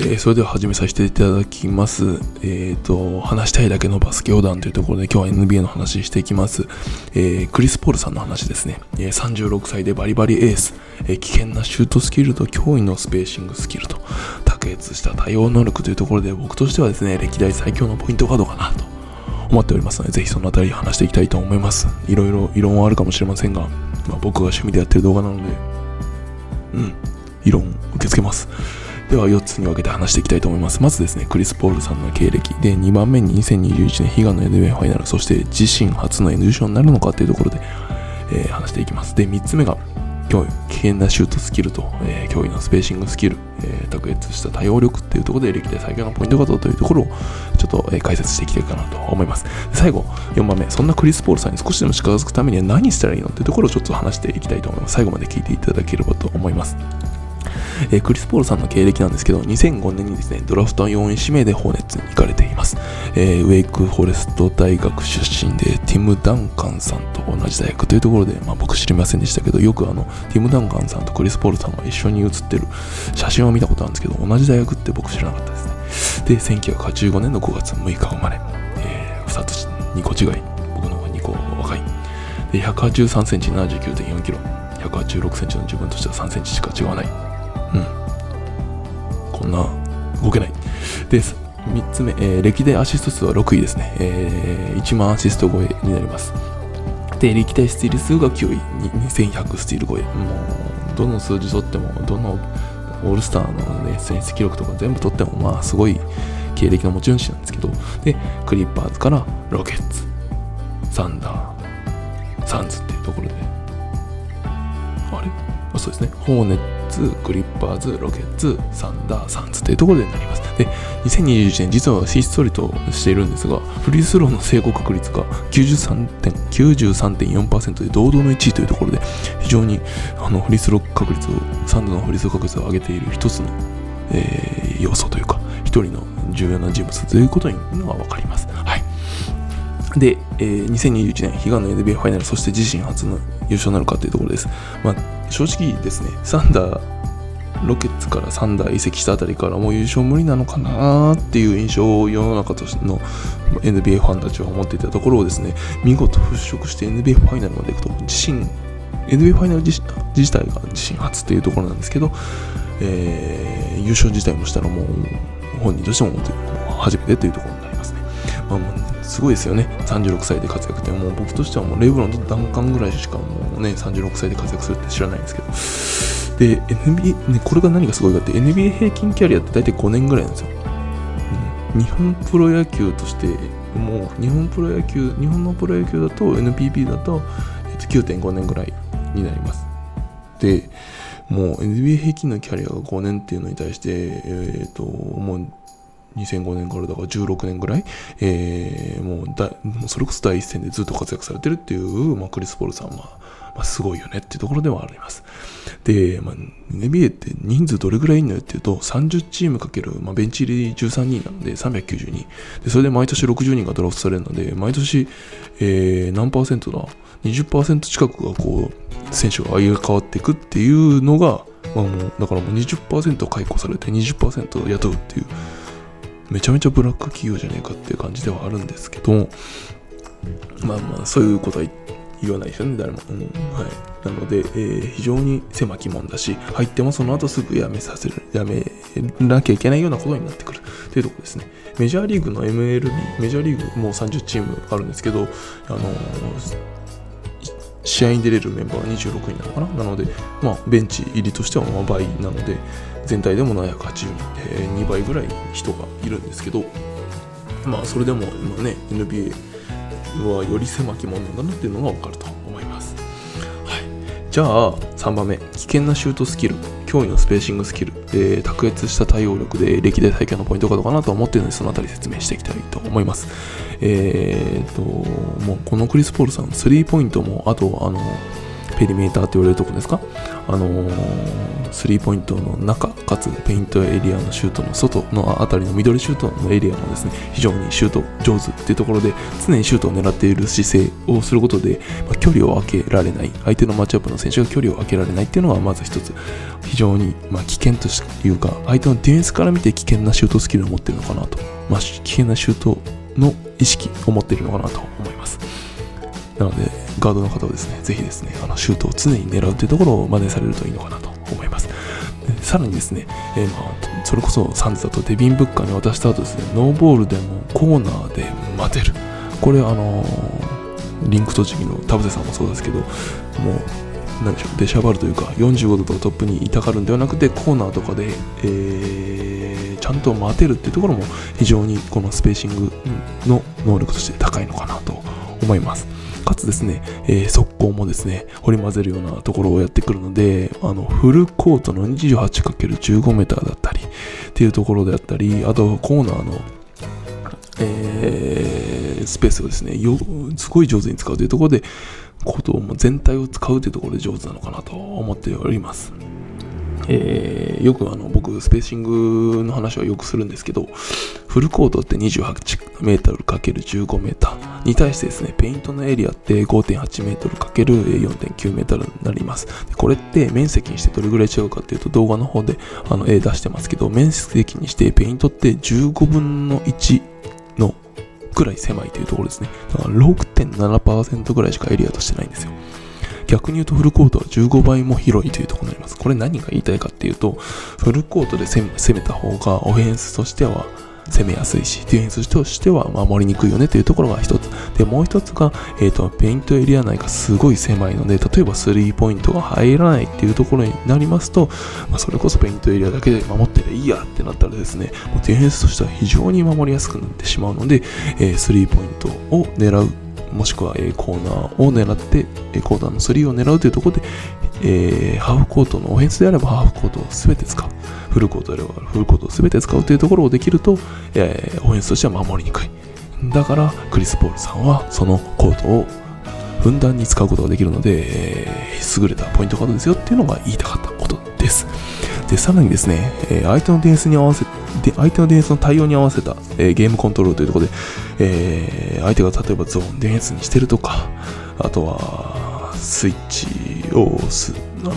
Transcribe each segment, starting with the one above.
えー、それでは始めさせていただきます。えっ、ー、と、話したいだけのバスケ横断というところで今日は NBA の話していきます。えー、クリス・ポールさんの話ですね。え36歳でバリバリエース、え危険なシュートスキルと驚異のスペーシングスキルと、卓越した対応能力というところで僕としてはですね、歴代最強のポイントガードかなと思っておりますので、ぜひそのあたり話していきたいと思います。いろいろ異論はあるかもしれませんが、まあ、僕が趣味でやってる動画なので、うん、異論受け付けます。では4つに分けて話していきたいと思います。まずですね、クリス・ポールさんの経歴。で、2番目に2021年悲願の NBA ファイナル、そして自身初の N 優勝になるのかというところで、えー、話していきます。で、3つ目が、今日危険なシュートスキルと、えー、驚異のスペーシングスキル、えー、卓越した対応力っていうところで歴代最強のポイントガードというところをちょっと、えー、解説していきたいかなと思います。最後、4番目、そんなクリス・ポールさんに少しでも近づくためには何したらいいのっていうところをちょっと話していきたいと思います。最後まで聞いていただければと思います。え、クリス・ポールさんの経歴なんですけど、2005年にですね、ドラフト4位指名でホーネッツに行かれています。え、ウェイク・フォレスト大学出身で、ティム・ダンカンさんと同じ大学というところで、まあ、僕知りませんでしたけど、よくあの、ティム・ダンカンさんとクリス・ポールさんが一緒に写ってる写真を見たことあるんですけど、同じ大学って僕知らなかったですね。で、1985年の5月6日生まれ、えー、2つ、2個違い、僕の方が2個若い。で、183センチ、79.4キロ。186センチの自分としては3センチしか違わない。な動けない。で3つ目、えー、歴代アシスト数は6位ですね、えー、1万アシスト超えになります。で歴代スティール数が9位。2100スティール超え。もうどの数字取ってもどのオールスターの、ね、選出記録とか全部取ってもまあすごい経歴の持ち主なんですけど。でクリッパーズからロケッツサンダーサンズっていうところであそうですねホーネッツ、クリッパーズ、ロケッツ、サンダー、サンズというところでなります。で、2021年実はひっそりとしているんですが、フリースローの成功確率が93.4%で堂々の1位というところで、非常にあのフリースロー確率を、サンズのフリースロー確率を上げている一つの、えー、要素というか、一人の重要な人物ということには分かります。はい。で、えー、2021年、悲願の NBA ファイナル、そして自身初の優勝なるかというところです。まあ、正直ですね、サンダー、ロケッツからサンダー移籍したあたりからもう優勝無理なのかなっていう印象を世の中としての NBA ファンたちは思っていたところをですね、見事払拭して NBA ファイナルまで行くと、自身、NBA ファイナル自自体が自身初っていうところなんですけど、えー、優勝自体もしたらもう本人としても初めてというところになりますね。まあすごいですよね。36歳で活躍ってもう僕としてはもうレブロンとダンカンぐらいしかもうね36歳で活躍するって知らないんですけど。で NBA、ね、これが何がすごいかって NBA 平均キャリアって大体5年ぐらいなんですよ、うん、日本プロ野球としてもう日本プロ野球日本のプロ野球だと NPB だと、えっと、9.5年ぐらいになります。でもう NBA 平均のキャリアが5年っていうのに対して、えっ、ー、ともう2005年からだから16年ぐらい、えー、もうだそれこそ第一線でずっと活躍されてるっていう、まあ、クリス・ポールさんは、まあ、すごいよねっていうところではあります。で、まあ、NBA って人数どれぐらいいんのよっていうと、30チームかける、まあ、ベンチ入り13人なので392で、それで毎年60人がドラフトされるので、毎年、えー、何パーセントだ ?20% 近くがこう、選手があいが変わっていくっていうのが、まあもう、だからもう20%解雇されて20%雇うっていう、めちゃめちゃブラック企業じゃねえかっていう感じではあるんですけど、まあまあ、そういうことは言わないですよね、誰も。うん、はい。なので、えー、非常に狭き門だし、入ってもその後すぐ辞めさせる、辞めなきゃいけないようなことになってくるというとこですね。メジャーリーグの MLB、メジャーリーグもう30チームあるんですけど、あのー、試合に出れるメンバーは26人なのかな？なので、まあ、ベンチ入りとしてはま倍なので、全体でも780人で2倍ぐらい人がいるんですけどまあそれでも今ね NBA はより狭きものだなっていうのが分かると思います、はい、じゃあ3番目。危険なシュートスキル。驚異のスペーシングスキルで卓越した対応力で歴代最強のポイントかどうかなと思っているのでそのあたり説明していきたいと思います。えーともうこのクリス・ポールさんスリーポイントもあとあのペリメーターって言われるとこですか？あのー、スリーポイントの中かつペイントエリアのシュートの外のあたりの緑シュートのエリアもですね非常にシュート上手っていうところで常にシュートを狙っている姿勢をすることで、まあ、距離を空けられない相手のマッチアップの選手が距離を空けられないっていうのがまず一つ。非常にまあ危険というか相手のディフェンスから見て危険なシュートスキルを持っているのかなと、まあ、危険なシュートの意識を持っているのかなと思います。なのでガードの方はですねぜひですねあのシュートを常に狙うというところを真似されるといいのかなと思います。さらにですね、えー、まあ、それこそサンズだとデビン・ブッカーに渡した後ですねノーボールでもコーナーで待てる。これあのー、リンク栃木の田臥さんもそうですけどもう何でしょう出しゃばるというか45度とかトップにいたがるんではなくてコーナーとかで、えー、ちゃんと待てるっていうところも非常にこのスペーシングの能力として高いのかなと思います。かつですね、えー、速攻もですね、掘り混ぜるようなところをやってくるので、あの、フルコートの 28×15 メーターだったり、っていうところであったり、あとコーナーの、えー、スペースをですね、すごい上手に使うというところで、コートも全体を使うというところで上手なのかなと思っております。えー、よくあの僕スペーシングの話はよくするんですけどフルコートって 28m×15m に対してですねペイントのエリアって5.8メートル ×4.9 メートルになりますこれって面積にしてどれぐらい違うかっていうと動画の方であの絵出してますけど面積にしてペイントって15分の1のくらい狭いというところですねだから6.7%ぐらいしかエリアとしてないんですよ逆に言うとフルコートは15倍も広いというところになります。これ何が言いたいかっていうと、フルコートで攻めた方がオフェンスとしては攻めやすいし、ディフェンスとしては守りにくいよねというところが一つ。で、もう一つが、えっ、ー、と、ペイントエリア内がすごい狭いので、例えばスリーポイントが入らないっていうところになりますと、まあ、それこそペイントエリアだけで守ってりゃいいやってなったらですね、もうディフェンスとしては非常に守りやすくなってしまうので、えー、スリーポイントを狙うもしくは、えコーナーを狙って、えコーナーの3を狙うというところで、えー、ハーフコートのオフェンスであればハーフコートを全て使う。フルコートであればフルコートを全て使うというところをできると、えー、オフェンスとしては守りにくい。だから、クリス・ポールさんはそのコートをふんだんに使うことができるので、えー、優れたポイントカードですよっていうのが言いたかったことです。で、さらにですね、え相手のディフェンスに合わせで、相手のディフェンスの対応に合わせた、えー、ゲームコントロールというところで、えー、相手が例えばゾーンディフェンスにしてるとか、あとは、スイッチを押す、あの、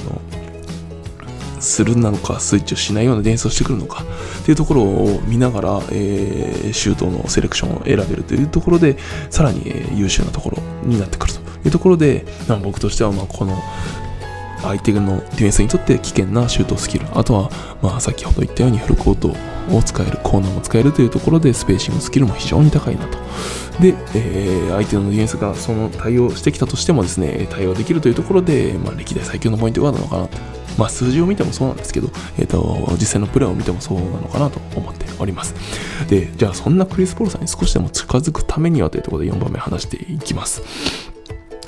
するなのか、スイッチをしないようなディフェンスをしてくるのか、っていうところを見ながら、えー、シュートのセレクションを選べるというところで、さらに、え、優秀なところになってくるというところで、まあ、僕としては、まあ、この、相手のディフェンスにとって危険なシュートスキルあとは、まあ、先ほど言ったようにフルコートを使えるコーナーも使えるというところでスペーシングスキルも非常に高いなと。で、えー、相手のディフェンスがその対応してきたとしてもですね対応できるというところで、まあ、歴代最強のポイントガードなのかなと。まあ、数字を見てもそうなんですけど、えーと、実際のプレーを見てもそうなのかなと思っております。で、じゃあそんなクリス・ポールさんに少しでも近づくためにはというところで4番目話していきます。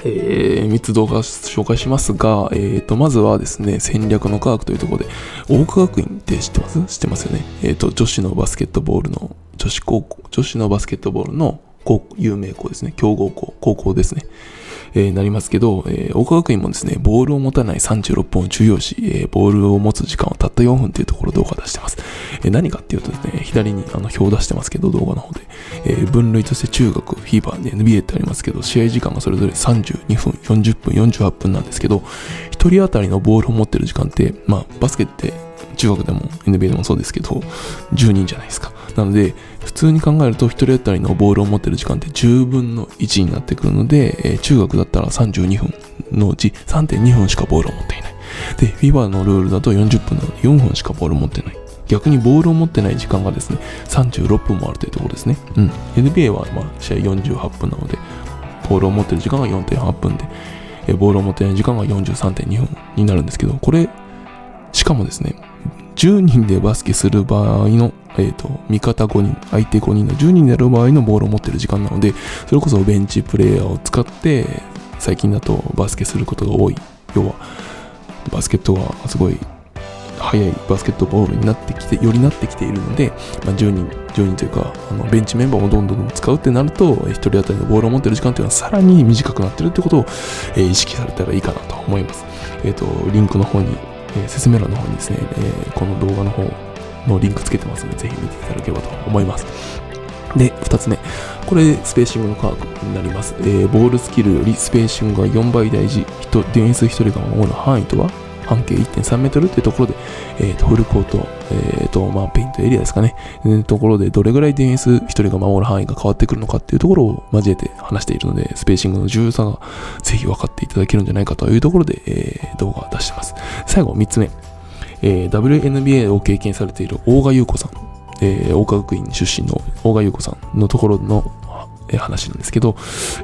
えー、3つ動画紹介しますが、えーと、まずはですね、戦略の科学というところで、大科学院って知ってます？知ってますよね。え、ー、と、女子のバスケットボールの、女子高校、女子のバスケットボールの高有名校ですね。強豪校、高校ですね。えー、なりますけど、えー、大科学院もですね、ボールを持たない36本を重要視、えー、ボールを持つ時間をたった4分というところ動画出してます。えー、何かっていうとですね、左にあの表を出してますけど、動画の方で、えー、分類として中学、フィーバーで NBA ってありますけど、試合時間がそれぞれ32分、40分、48分なんですけど、1人当たりのボールを持ってる時間って、まあ、バスケって中学でも NBA でもそうですけど、10人じゃないですか。なので、普通に考えると1人当たりのボールを持ってる時間って10分の1になってくるので、え、中学だったら32分のうち3.2分しかボールを持っていない。で、FIBA のルールだと40分なので4分しかボールを持ってない。逆にボールを持ってない時間がですね、36分もあるというところですね。うん。NBA はまあ試合48分なので、ボールを持ってる時間が4.8分で、えボールを持ってない時間が43.2分になるんですけど、これ、しかもですね、10人でバスケする場合の、えっ、ー、と、味方5人、相手5人の10人でやる場合のボールを持ってる時間なので、それこそベンチプレーヤーを使って、最近だとバスケすることが多い。要は、バスケットがすごい速いバスケットボールになってきて、よりなってきているので、まあ、10人、10人というか、あのベンチメンバーをどんどん使うってなると、1人当たりのボールを持ってる時間というのはさらに短くなってるってことを、えー、意識されたらいいかなと思います。えっ、ー、と、リンクの方に、えー、説明欄の方にですね、えー、この動画の方のリンクつけてますので、ぜひ見ていただければと思います。で、2つ目。これ、スペーシングの科学になります。えー、ボールスキルよりスペーシングが4倍大事。ディフェンス1人が守る範囲とは？半径1.3メートルっていうところで、えー、とフルコート、えーとまあ、ペイントエリアですかね、えー、ところでどれぐらいディフェンス1人が守る範囲が変わってくるのかっていうところを交えて話しているので、スペーシングの重要さがぜひ分かっていただけるんじゃないかというところで、えー、動画を出してます。最後、3つ目。えー、WNBA を経験されている大神雄子さん、えー、大賀学院出身の大賀優子さんのところの話なんですけど、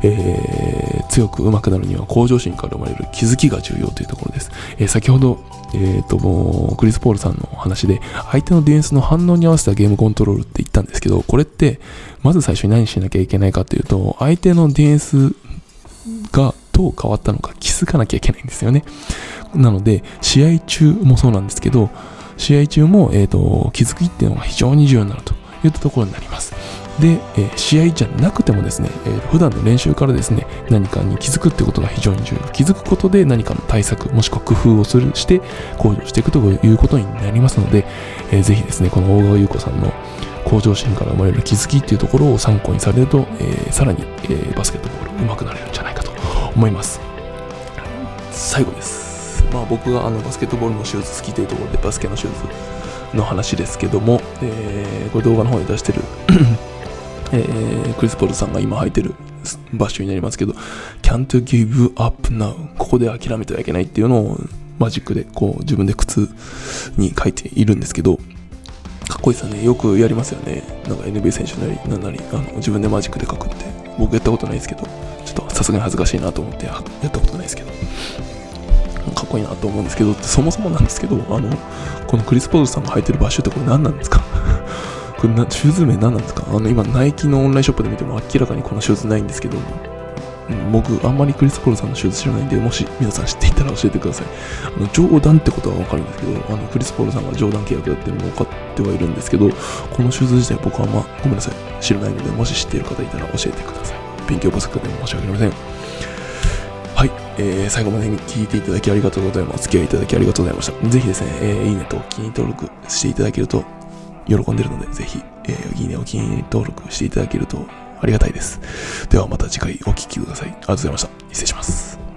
えー、強く上手くなるには向上心から生まれる気づきが重要というところです。えー、先ほど、えーと、もうクリス・ポールさんの話で相手のディフェンスの反応に合わせたゲームコントロールって言ったんですけどこれってまず最初に何しなきゃいけないかというと相手のディフェンスがどう変わったのか気づかなきゃいけないんですよね。なので試合中もそうなんですけど試合中も、えーと気づきっていうのが非常に重要になるといったところになります。で、えー、試合じゃなくてもですね、えー、普段の練習からですね、何かに気づくってことが非常に重要。気づくことで何かの対策、もしくは工夫をするして向上していくということになりますので、えー、ぜひですね、この大川優子さんの向上心から生まれる気づきっていうところを参考にされると、えー、さらに、えー、バスケットボール上手くなれるんじゃないかと思います。最後です。まあ僕があのバスケットボールのシューズ好きというところでバスケのシューズの話ですけども、えー、これ動画の方に出してるえー、クリス・ポールさんが今履いてるバッシュになりますけど、can't give up now ここで諦めてはいけないっていうのをマジックでこう自分で靴に書いているんですけど、かっこいいですよね。よくやりますよね。なんか NBA 選手なり、なんなり、あの自分でマジックで書くって。僕やったことないですけど、ちょっとさすがに恥ずかしいなと思ってやったことないですけど。かっこいいなと思うんですけど、そもそもなんですけど、あの、このクリス・ポールさんが履いてるバッシュってこれ何なんですか？これな、シューズ名何なんですか？あの、今、ナイキのオンラインショップで見ても明らかにこのシューズないんですけど、僕、あんまりクリス・ポールさんのシューズ知らないんで、もし皆さん知っていたら教えてください。あの、冗談ってことはわかるんですけど、あの、クリス・ポールさんが冗談契約やってるのも分かってはいるんですけど、このシューズ自体僕はあんま、ごめんなさい、知らないので、もし知っている方いたら教えてください。勉強不足で申し訳ありません。はい、えー、最後まで聞いていただきありがとうございます。お付き合いいただきありがとうございました。ぜひですね、えー、いいねとお気に登録していただけると喜んでるので、ぜひ、えー、いいね、お気に入り登録していただけるとありがたいです。ではまた次回お聴きください。ありがとうございました。失礼します。